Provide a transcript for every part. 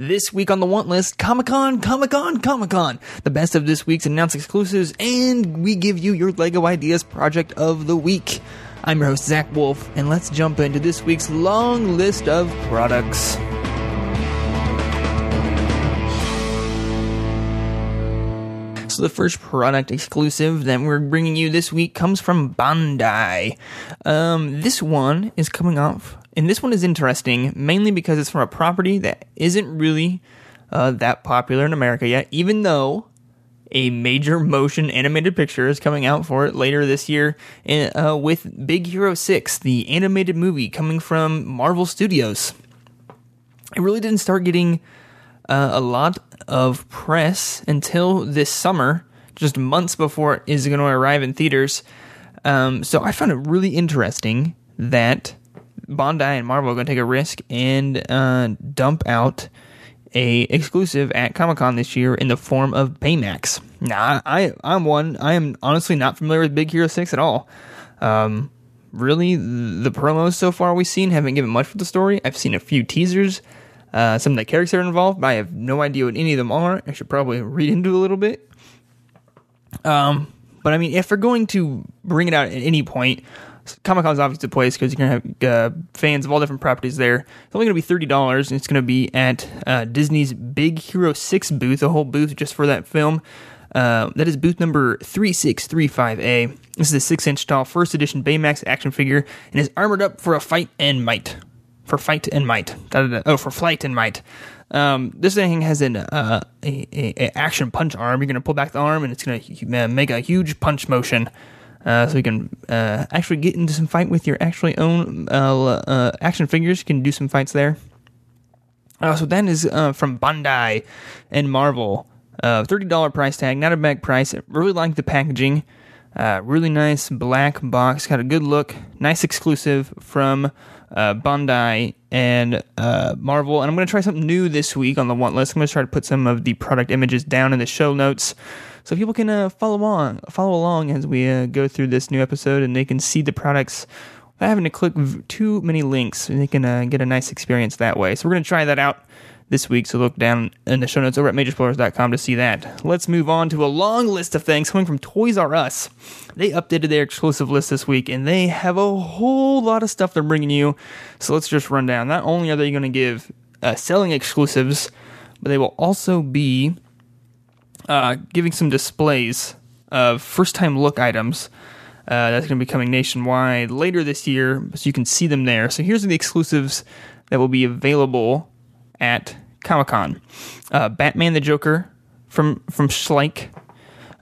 This week on the want list, Comic Con, Comic Con, Comic Con. The best of this week's announced exclusives, and we give you your LEGO Ideas project of the week. I'm your host, Zach Wolf, and let's jump into this week's long list of products. The first product exclusive that we're bringing you this week comes from Bandai. Um, this one is coming off, and this one is interesting mainly because it's from a property that isn't really uh, that popular in America yet, even though a major motion animated picture is coming out for it later this year uh, with Big Hero 6, the animated movie coming from Marvel Studios. It really didn't start getting uh, a lot of press until this summer, just months before it is going to arrive in theaters. Um, so I found it really interesting that Bandai and Marvel are going to take a risk and uh, dump out a exclusive at Comic Con this year in the form of Baymax. Now, I I'm one. I am honestly not familiar with Big Hero Six at all. Um, really, the promos so far we've seen haven't given much for the story. I've seen a few teasers uh, some of the characters are involved, but I have no idea what any of them are. I should probably read into a little bit. Um, but I mean, if they're going to bring it out at any point, Comic Con is obviously the place because you're gonna have uh, fans of all different properties there. It's only gonna be thirty dollars, and it's gonna be at uh, Disney's Big Hero Six booth, a whole booth just for that film. Uh, that is booth number 3635A. This is a 6 inch tall first edition Baymax action figure and is armored up for a fight and might for fight and might. Da, da, da. Oh, for flight and might. Um, this thing has an uh, a, a, action punch arm. You're gonna pull back the arm, and it's gonna make a huge punch motion. Uh, so you can uh, actually get into some fight with your actually own uh, uh, action figures. You can do some fights there. Uh, so that is from Bandai and Marvel. Thirty dollar price tag, not a bad price. I really like the packaging. really nice black box, got a good look. Nice exclusive from uh, Bandai, and uh, Marvel. And I'm going to try something new this week on the want list. I'm going to try to put some of the product images down in the show notes so people can uh, follow along, follow along as we uh, go through this new episode, and they can see the products without having to click too many links. And they can uh, get a nice experience that way. So we're going to try that out this week. So look down in the show notes over at majorspoilers.com to see that. Let's move on to a long list of things coming from Toys R Us. They updated their exclusive list this week and they have a whole lot of stuff they're bringing you. So let's just run down. Not only are they going to give uh, selling exclusives, but they will also be uh, giving some displays of first time look items. Uh, that's going to be coming nationwide later this year, so you can see them there. So here's the exclusives that will be available at Comic Con. Uh, Batman the Joker from from Schleich.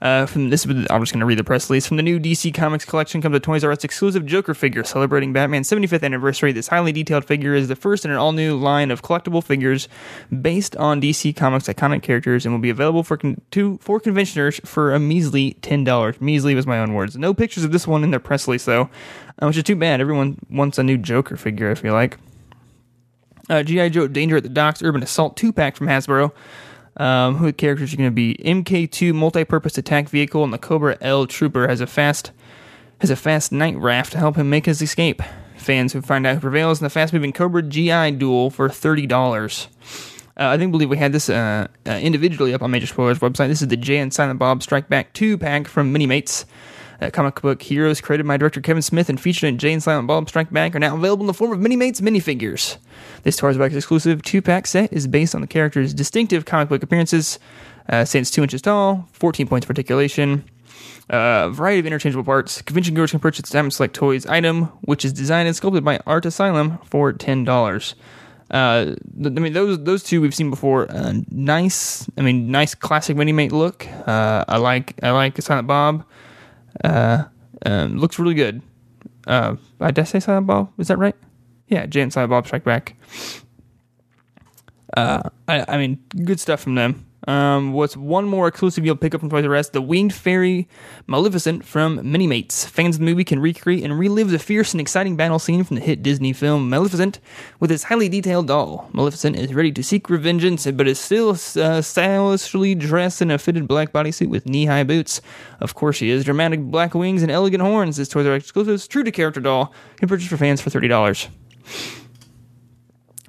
Uh, from this, I'm just going to read the press release. From the new DC Comics collection comes a Toys R Us exclusive Joker figure celebrating Batman's 75th anniversary. This highly detailed figure is the first in an all new line of collectible figures based on DC Comics iconic characters and will be available for con- to, for conventioners for a measly $10. Measly was my own words. No pictures of this one in their press release, though, uh, which is too bad. Everyone wants a new Joker figure, I feel like uh, G.I. Joe Danger at the Docks Urban Assault 2 pack from Hasbro. Um, who the characters are going to be? MK2 multi-purpose attack vehicle, and the Cobra L Trooper has a fast has a fast night raft to help him make his escape. Fans who find out who prevails in the fast-moving Cobra GI duel for thirty dollars. Uh, I think believe we had this uh, uh, individually up on Major Spoilers website. This is the Jay and Silent Bob Strike Back 2 pack from Minimates. Uh, comic book heroes created by director Kevin Smith and featured in Jay and Silent Bob Strike Back are now available in the form of Mini Minimates minifigures. This Toys Box exclusive two pack set is based on the characters' distinctive comic book appearances. Uh, stands two inches tall, 14 points of articulation, a uh, variety of interchangeable parts. Convention goers can purchase Diamond Select Toys item, which is designed and sculpted by Art Asylum for ten dollars. Uh, I mean, those those two we've seen before. Uh, nice, I mean, nice classic Minimate look. Uh, I like I like Silent Bob. Uh, um, looks really good. Uh, did I say Silent Bob? Is that right? Yeah, Jay and Silent Bob Strike Back. Uh, I, I mean, good stuff from them. Um, what's one more exclusive you'll pick up from Toys R Us? The Winged Fairy Maleficent from Minimates. Fans of the movie can recreate and relive the fierce and exciting battle scene from the hit Disney film Maleficent with its highly detailed doll. Maleficent is ready to seek revenge, but is still uh, stylishly dressed in a fitted black bodysuit with knee-high boots. Of course, she is. Dramatic black wings and elegant horns. This Toys R Us exclusive, true to character doll, can purchase for fans for thirty dollars.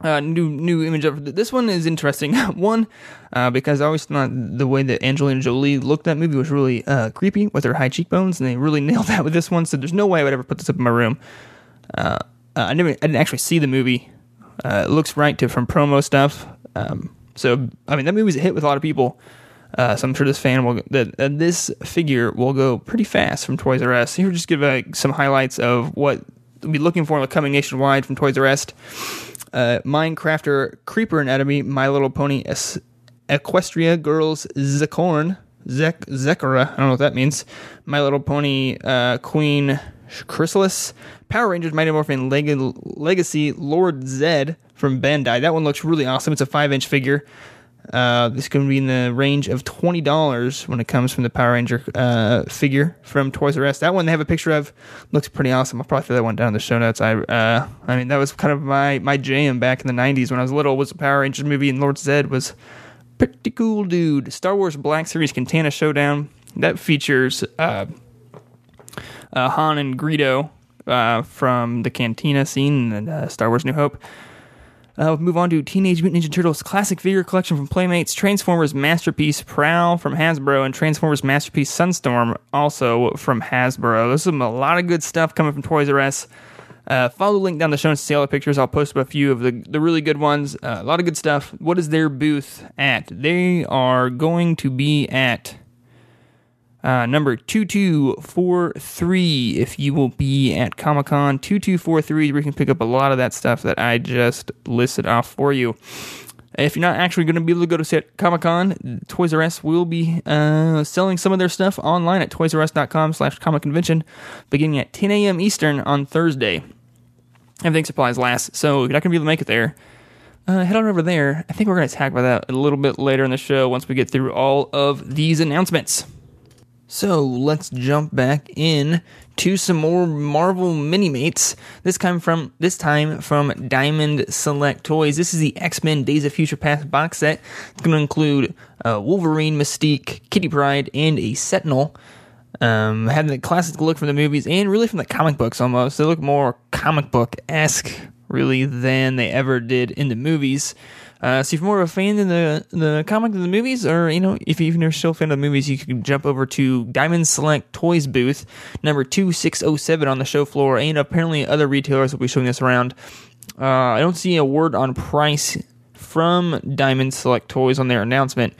Uh, new new image of this one is interesting. one, uh, because I always thought the way that Angelina Jolie looked that movie was really uh, creepy with her high cheekbones, and they really nailed that with this one. So there's no way I would ever put this up in my room. Uh, uh, I never, I didn't actually see the movie. Uh, it looks right to from promo stuff. Um, so I mean, that movie's a hit with a lot of people. so I'm sure this fan will that this figure will go pretty fast from Toys R Us. Here, just give some highlights of what we'll be looking for coming nationwide from Toys R Us uh, Minecrafter Creeper Anatomy, My Little Pony es- Equestria Girls Zecorn, Zek Zekora, I don't know what that means. My Little Pony uh, Queen Chrysalis, Power Rangers Mighty Morphin Leg- Legacy Lord Zed from Bandai. That one looks really awesome. It's a five inch figure. Uh, this to be in the range of twenty dollars when it comes from the Power Ranger uh, figure from Toys R Us. That one they have a picture of looks pretty awesome. I'll probably throw that one down in the show notes. I uh, I mean that was kind of my my jam back in the '90s when I was little. Was a Power Rangers movie and Lord Zed was pretty cool, dude. Star Wars Black Series Cantina Showdown that features uh, uh, Han and Greedo uh, from the Cantina scene in Star Wars New Hope. Uh, move on to Teenage Mutant Ninja Turtles Classic Figure Collection from Playmates, Transformers Masterpiece Prowl from Hasbro, and Transformers Masterpiece Sunstorm also from Hasbro. There's some, a lot of good stuff coming from Toys R Us. Uh, follow the link down the show to see all the pictures. I'll post up a few of the, the really good ones. Uh, a lot of good stuff. What is their booth at? They are going to be at uh, number 2243 if you will be at Comic Con 2243, where you can pick up a lot of that stuff that I just listed off for you. If you're not actually going to be able to go to Comic Con, Toys R Us will be uh, selling some of their stuff online at toysrus.com slash comic convention beginning at 10 a.m. Eastern on Thursday. Everything supplies last, so if you're not going to be able to make it there. Uh, head on over there. I think we're going to talk about that a little bit later in the show once we get through all of these announcements. So let's jump back in to some more Marvel Minimates. This time from this time from Diamond Select Toys. This is the X Men Days of Future Past box set. It's going to include uh, Wolverine, Mystique, Kitty Pryde, and a Sentinel. Um, having the classic look from the movies and really from the comic books almost. They look more comic book esque really than they ever did in the movies. Uh, so if you're more of a fan than the the comic than the movies, or you know, if even you're still a fan of the movies, you can jump over to Diamond Select Toys booth number two six oh seven on the show floor, and apparently other retailers will be showing this around. Uh, I don't see a word on price from Diamond Select Toys on their announcement,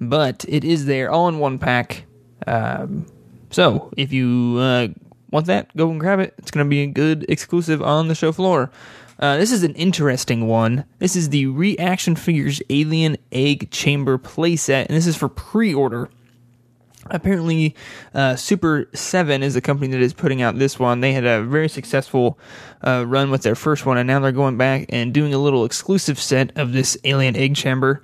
but it is there all in one pack. Um, so if you uh, want that, go and grab it. It's going to be a good exclusive on the show floor. Uh, this is an interesting one. This is the Reaction Figures Alien Egg Chamber playset, and this is for pre order. Apparently, uh, Super 7 is the company that is putting out this one. They had a very successful uh, run with their first one, and now they're going back and doing a little exclusive set of this Alien Egg Chamber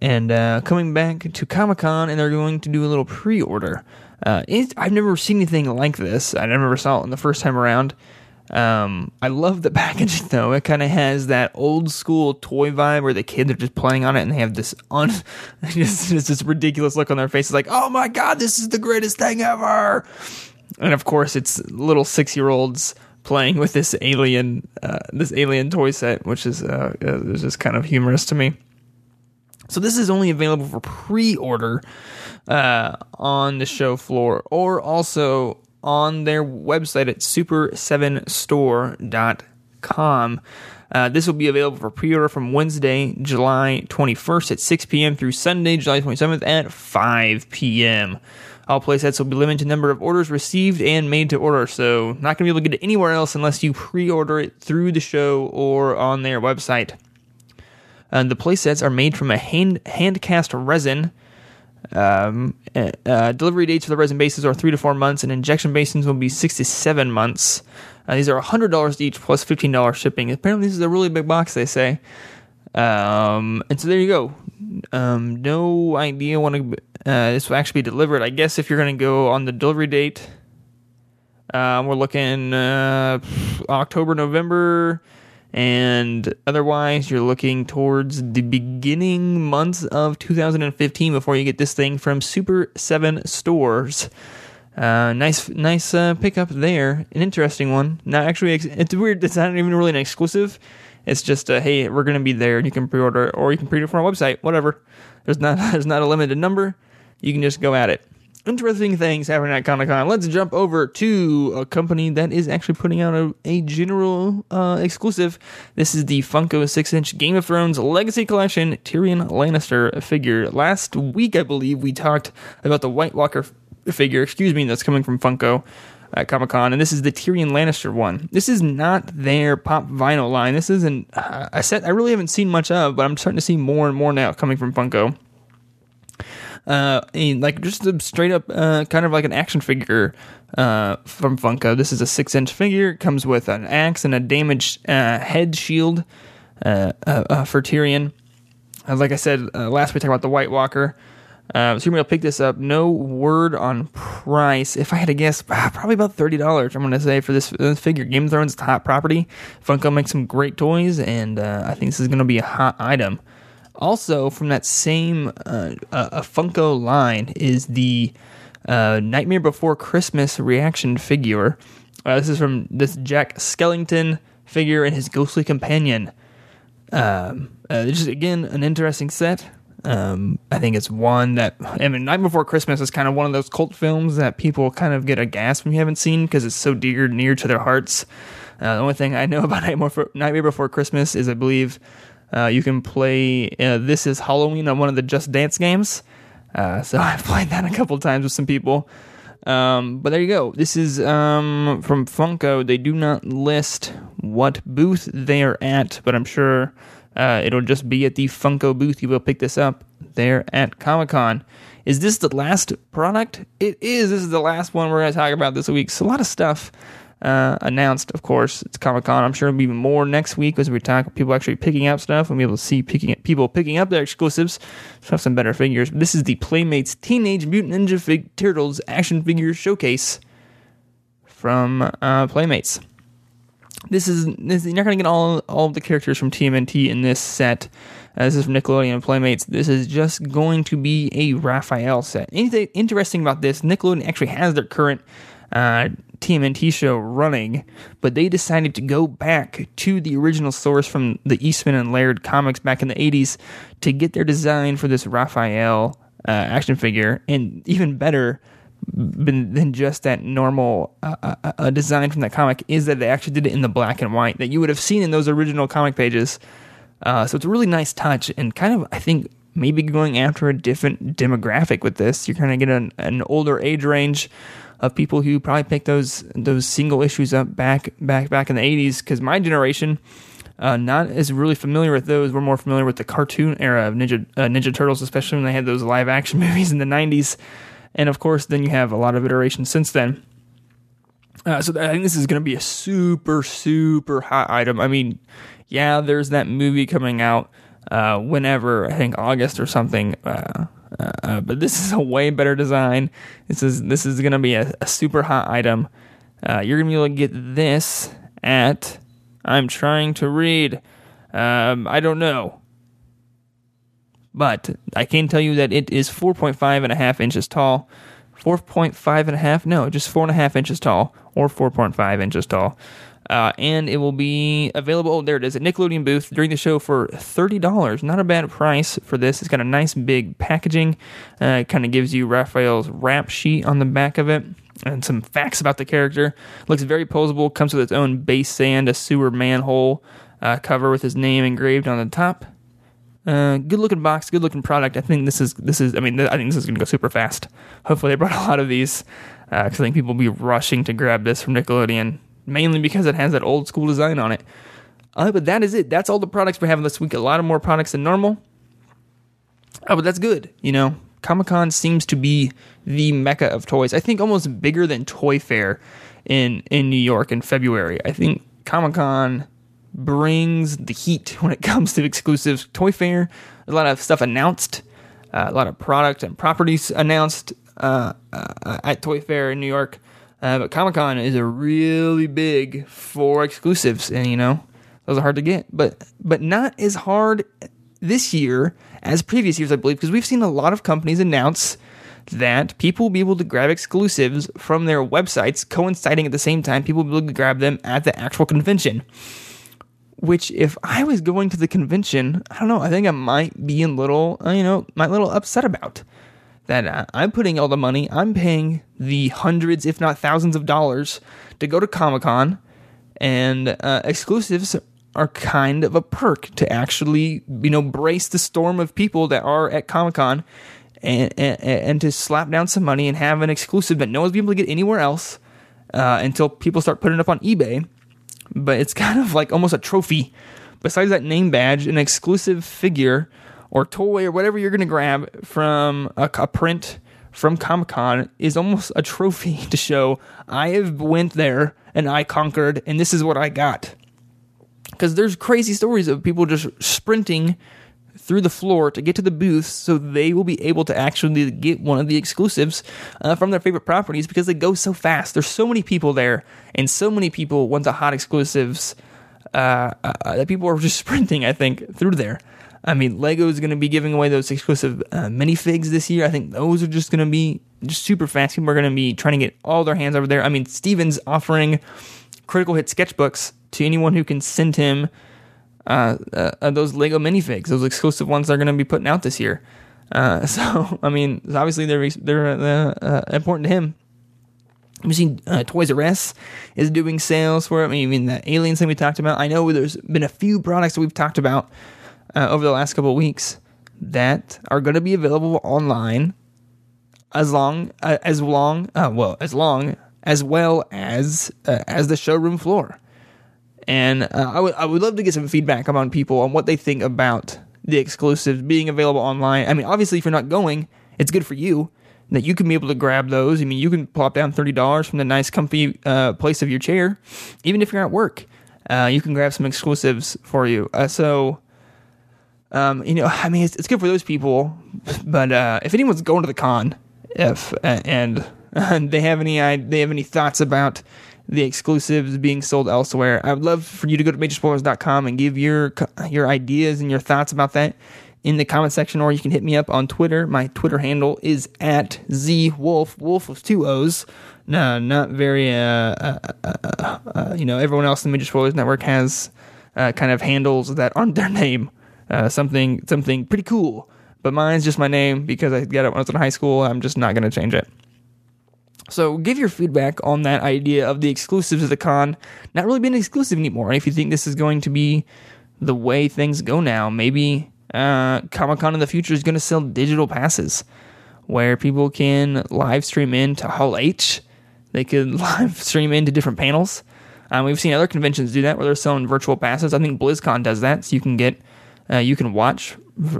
and uh, coming back to Comic Con, and they're going to do a little pre order. Uh, I've never seen anything like this. I never saw it in the first time around. Um, I love the packaging though. It kind of has that old school toy vibe where the kids are just playing on it and they have this un, just, just this ridiculous look on their faces, like, "Oh my god, this is the greatest thing ever!" And of course, it's little six year olds playing with this alien, uh, this alien toy set, which is uh, is just kind of humorous to me. So this is only available for pre-order uh, on the show floor, or also on their website at super7store.com. Uh, this will be available for pre-order from Wednesday, July 21st at 6 p.m. through Sunday, July 27th at 5 p.m. All playsets will be limited to number of orders received and made to order, so not going to be able to get it anywhere else unless you pre-order it through the show or on their website. Uh, the playsets are made from a hand hand cast resin um, uh, uh, delivery dates for the resin bases are three to four months, and injection basins will be six to seven months. Uh, these are hundred dollars each plus fifteen dollars shipping. Apparently, this is a really big box. They say, um, and so there you go. Um, no idea when uh, this will actually be delivered. I guess if you're going to go on the delivery date, uh, we're looking uh, October, November and otherwise you're looking towards the beginning months of 2015 before you get this thing from Super 7 stores. Uh, nice, nice uh, pickup there. An interesting one. Not actually, it's weird. It's not even really an exclusive. It's just a hey, we're going to be there, and you can pre-order, it or you can pre-order from our website. Whatever. There's not there's not a limited number. You can just go at it interesting things happening at Comic Con. Let's jump over to a company that is actually putting out a, a general uh, exclusive. This is the Funko 6 inch Game of Thrones Legacy Collection Tyrion Lannister figure. Last week, I believe, we talked about the White Walker figure, excuse me, that's coming from Funko at Comic Con, and this is the Tyrion Lannister one. This is not their pop vinyl line. This is an, uh, a set I really haven't seen much of, but I'm starting to see more and more now coming from Funko uh, like just a straight up uh, kind of like an action figure uh, from Funko. This is a six inch figure. It comes with an axe and a damaged uh, head shield uh, uh, for Tyrion. like I said last week, talked about the White Walker. Uh, so gonna pick this up. No word on price. If I had to guess, ah, probably about thirty dollars. I'm gonna say for this, this figure. Game of Thrones top property. Funko makes some great toys, and I think this is gonna be a hot item. Also, from that same uh, uh, Funko line is the uh, Nightmare Before Christmas reaction figure. Uh, this is from this Jack Skellington figure and his ghostly companion. Um, uh, just again an interesting set. Um, I think it's one that I mean, Night Before Christmas is kind of one of those cult films that people kind of get a gasp when you haven't seen because it's so dear near to their hearts. Uh, the only thing I know about Nightmare Before Christmas is I believe uh, you can play uh, This is Halloween on one of the Just Dance games. Uh, so I've played that a couple times with some people. Um, but there you go. This is um, from Funko. They do not list what booth they are at, but I'm sure uh, it'll just be at the Funko booth. You will pick this up there at Comic Con. Is this the last product? It is. This is the last one we're going to talk about this week. So a lot of stuff uh, announced. Of course, it's Comic Con. I'm sure it'll be more next week as we talk. People actually picking up stuff and be able to see picking people picking up their exclusives. So have some better figures. This is the Playmates Teenage Mutant Ninja Fig- Turtles action figure showcase from uh, Playmates. This is this, you're not going to get all all of the characters from TMNT in this set. Uh, this is from Nickelodeon Playmates. This is just going to be a Raphael set. Anything interesting about this? Nickelodeon actually has their current uh, TMNT show running, but they decided to go back to the original source from the Eastman and Laird comics back in the 80s to get their design for this Raphael uh, action figure, and even better than just that normal uh, uh, uh, design from that comic is that they actually did it in the black and white that you would have seen in those original comic pages. Uh, so it's a really nice touch, and kind of I think maybe going after a different demographic with this. You're kind of getting an, an older age range of people who probably picked those those single issues up back back back in the 80s because my generation uh, not as really familiar with those. We're more familiar with the cartoon era of Ninja uh, Ninja Turtles, especially when they had those live action movies in the 90s. And of course, then you have a lot of iterations since then. Uh, so I think this is going to be a super super hot item. I mean, yeah, there's that movie coming out uh, whenever I think August or something. Uh, but this is a way better design. This is this is to be a, a, super hot item. Uh, you're to be able to get this at. I'm trying to read. Um, I don't know. But I can tell you that it is 4.5 and a half inches tall. 4.5 and a half? No, just 4.5 inches tall, or 4.5 inches tall. Uh, and it will be available. Oh, there it is at Nickelodeon booth during the show for thirty dollars. Not a bad price for this. It's got a nice big packaging. Uh, kind of gives you Raphael's rap sheet on the back of it and some facts about the character. Looks very posable. Comes with its own base sand, a sewer manhole uh, cover with his name engraved on the top. Uh, good looking box, good looking product. I think this is this is. I mean, I think this is going to go super fast. Hopefully, they brought a lot of these because uh, I think people will be rushing to grab this from Nickelodeon mainly because it has that old school design on it. Uh, but that is it. That's all the products we're having this week. A lot of more products than normal. Oh, but that's good. You know, Comic Con seems to be the mecca of toys. I think almost bigger than Toy Fair in in New York in February. I think Comic Con brings the heat when it comes to exclusives. Toy Fair, a lot of stuff announced, uh, a lot of product and properties announced uh, uh, at Toy Fair in New York. Uh, but Comic Con is a really big for exclusives, and you know those are hard to get, but but not as hard this year as previous years, I believe, because we've seen a lot of companies announce that people will be able to grab exclusives from their websites coinciding at the same time. People will be able to grab them at the actual convention. which if I was going to the convention, I don't know, I think I might be a little, uh, you know, my little upset about that. I'm putting all the money, I'm paying the hundreds, if not thousands of dollars to go to Comic Con, and uh, exclusives are kind of a perk to actually, you know, brace the storm of people that are at Comic Con and, and, and, to slap down some money and have an exclusive that no one's be able to get anywhere else uh, until people start putting it up on eBay but it's kind of like almost a trophy. Besides that name badge, an exclusive figure or toy or whatever you're going to grab from a, a print from Comic Con is almost a trophy to show I have went there and I conquered, and this is what I got. Because there's crazy stories of people just sprinting through the floor to get to the booths so they will be able to actually get one of the exclusives uh, from their favorite properties because they go so fast. There's so many people there, and so many people want the hot exclusives uh, uh, that people are just sprinting, I think, through there. I mean, Lego is going to be giving away those exclusive uh, minifigs this year. I think those are just going to be just super fast. People are going to be trying to get all their hands over there. I mean, Steven's offering critical hit sketchbooks to anyone who can send him uh, uh, those Lego minifigs, those exclusive ones they're going to be putting out this year. Uh, so, I mean, obviously they're they're uh, uh, important to him. We've seen uh, Toys R Us is doing sales for it. I mean, the aliens thing we talked about. I know there's been a few products that we've talked about over the last couple of weeks that are going to be available online as long as long well as long as well as as the showroom floor. And uh, I would I would love to get some feedback among people on what they think about the exclusives being available online. I mean, obviously, if you're not going, it's good for you that you can be able to grab those. I mean, you can plop down thirty dollars from the nice, comfy uh, place of your chair, even if you're at work. Uh, you can grab some exclusives for you. Uh, so, um, you know, I mean, it's, it's good for those people. But uh, if anyone's going to the con, if and, and they have any they have any thoughts about the exclusives being sold elsewhere. I would love for you to go to majorspoilers.com and give your your ideas and your thoughts about that in the comment section, or you can hit me up on Twitter. My Twitter handle is at zwolf, wolf with two O's. No, not very, uh, uh, uh, uh, you know, everyone else in the Major Spoilers Network has kind of handles that aren't their name. Uh, something, something pretty cool. But mine's just my name because I got it when I was in high school. I'm just not going to change it. So give your feedback on that idea of the exclusives of the con not really being exclusive anymore. And if you think this is going to be the way things go now, maybe uh, Comic Con in the future is going to sell digital passes where people can live stream into Hall H. They could live stream into different panels. Um, we've seen other conventions do that where they're selling virtual passes. I think BlizzCon does that, so you can get uh, you can watch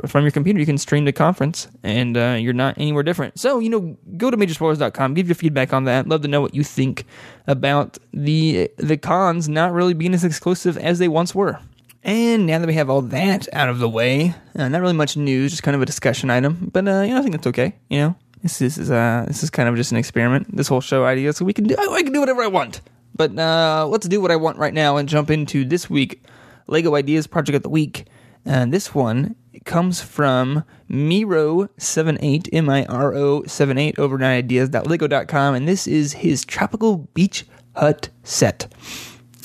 from your computer. You can stream the conference, and uh, you're not anywhere different. So, you know, go to majorspoilers.com, give your feedback on that. Love to know what you think about the the cons not really being as exclusive as they once were. And now that we have all that out of the way, uh, not really much news, just kind of a discussion item. But uh, you know, I think that's okay. You know, this, this is uh, this is kind of just an experiment. This whole show idea, so we can do I can do whatever I want. But uh, let's do what I want right now and jump into this week Lego Ideas Project of the Week. And this one comes from Miro78, M I R O 78 over ideas.lego.com. And this is his tropical beach hut set.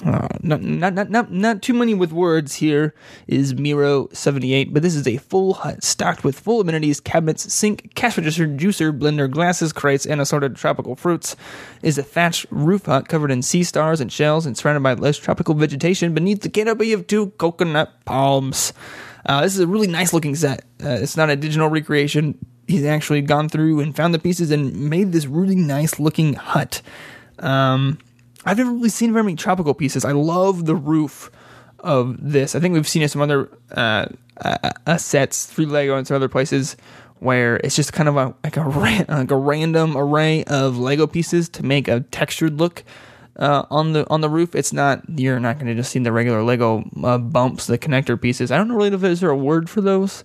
Uh, not, not, not, not, not too many with words here is Miro 78, but this is a full hut stocked with full amenities, cabinets, sink, cash register, juicer, blender, glasses, crates, and assorted tropical fruits. It is a thatched roof hut covered in sea stars and shells and surrounded by lush tropical vegetation beneath the canopy of two coconut palms. Uh, this is a really nice looking set. Uh, it's not a digital recreation. He's actually gone through and found the pieces and made this really nice looking hut. Um, I've never really seen very many tropical pieces. I love the roof of this. I think we've seen it some other uh, uh, sets through Lego and some other places where it's just kind of a like a like a random array of Lego pieces to make a textured look uh, on the on the roof. It's not you're not going to just see the regular Lego uh, bumps, the connector pieces. I don't know really if there's a word for those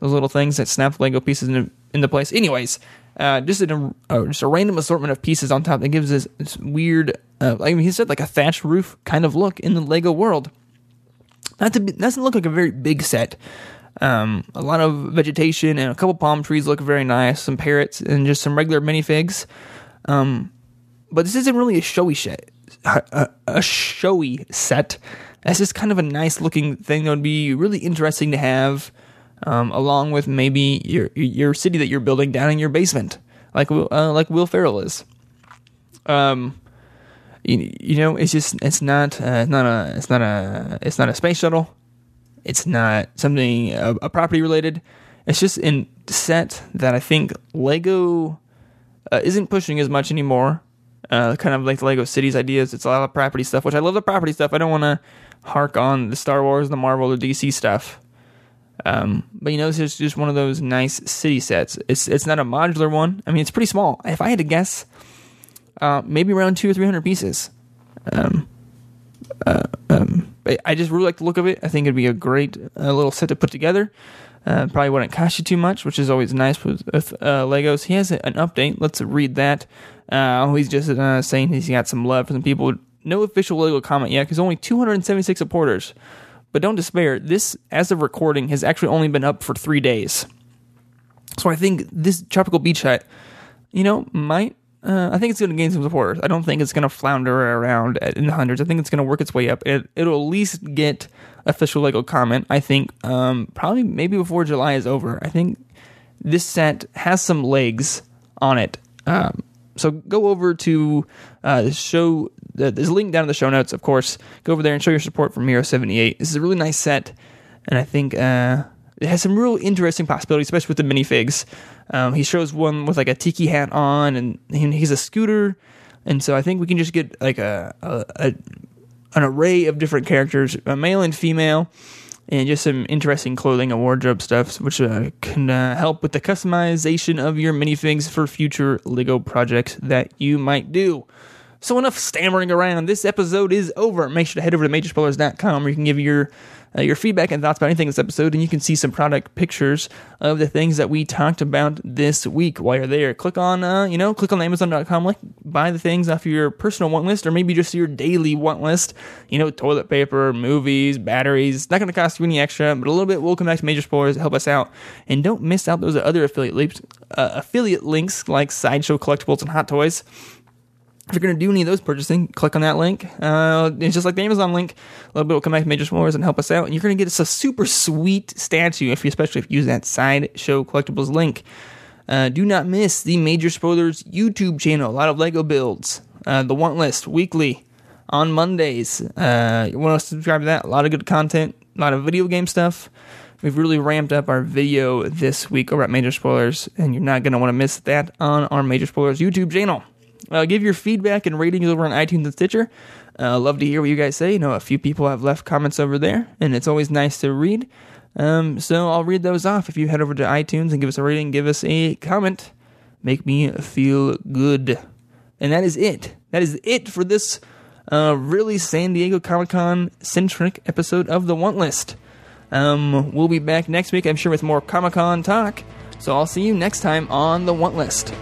those little things that snap Lego pieces into into place. Anyways, uh, just a uh, just a random assortment of pieces on top that gives this, this weird, uh, like he said, like a thatched roof kind of look in the Lego world. Be, doesn't look like a very big set. Um, a lot of vegetation and a couple palm trees look very nice. Some parrots and just some regular minifigs. Um, but this isn't really a showy set. A, a, showy set. that's just kind of a nice looking thing that would be really interesting to have, um, along with maybe your your city that you're building down in your basement, like uh, like Will Ferrell is. Um, you, you know, it's just it's not uh, it's not a it's not a it's not a space shuttle. It's not something a, a property related. It's just in set that I think Lego uh, isn't pushing as much anymore. Uh, kind of like the Lego Cities ideas. It's a lot of property stuff, which I love the property stuff. I don't want to hark on the Star Wars, the Marvel, the DC stuff. Um, but you know, this is just one of those nice city sets. It's it's not a modular one. I mean, it's pretty small. If I had to guess, uh, maybe around two or three hundred pieces. Um, uh, um, I just really like the look of it. I think it'd be a great uh, little set to put together. Uh, probably wouldn't cost you too much, which is always nice with, with uh, Legos. He has an update. Let's read that. Uh, he's just uh, saying he's got some love for some people. No official Lego comment yet because only 276 supporters. But don't despair. This, as of recording, has actually only been up for three days. So I think this tropical beach hut, you know, might uh, I think it's going to gain some supporters. I don't think it's going to flounder around in the hundreds. I think it's going to work its way up. It, it'll at least get official Lego comment. I think um, probably maybe before July is over. I think this set has some legs on it. Um, so go over to uh, show. There's a link down in the show notes, of course. Go over there and show your support for Miro 78. This is a really nice set, and I think uh, it has some real interesting possibilities, especially with the minifigs. Um, he shows one with like a tiki hat on, and he's a scooter, and so I think we can just get like a, a, a an array of different characters, male and female, and just some interesting clothing and wardrobe stuff, which uh, can uh, help with the customization of your minifigs for future Lego projects that you might do. So enough stammering around. This episode is over. Make sure to head over to majorspoilers.com where you can give your uh, your feedback and thoughts about anything in this episode, and you can see some product pictures of the things that we talked about this week while you're there. Click on, uh, you know, click on Amazon.com link, buy the things off your personal want list, or maybe just your daily want list. You know, toilet paper, movies, batteries. Not going to cost you any extra, but a little bit. We'll come back to Major Spoilers to help us out, and don't miss out those other affiliate links, uh, affiliate links like Sideshow Collectibles and Hot Toys if you're going to do any of those purchasing, click on that link. Uh, it's just like the Amazon link. A little bit will come back to Major Spoilers and help us out. And you're going to get us a super sweet statue, if you, especially if you use that Sideshow Collectibles link. Uh, do not miss the Major Spoilers YouTube channel. A lot of Lego builds. Uh, the Want List weekly on Mondays. Uh, you want to subscribe to that? A lot of good content, a lot of video game stuff. We've really ramped up our video this week over at Major Spoilers, and you're not going to want to miss that on our Major Spoilers YouTube channel. Uh, give your feedback and ratings over on iTunes and Stitcher. Uh, love to hear what you guys say. You know, a few people have left comments over there, and it's always nice to read. Um, so I'll read those off. If you head over to iTunes and give us a rating, give us a comment, make me feel good. And that is it. That is it for this uh, really San Diego Comic Con centric episode of the Want List. Um, we'll be back next week, I'm sure, with more Comic Con talk. So I'll see you next time on the Want List.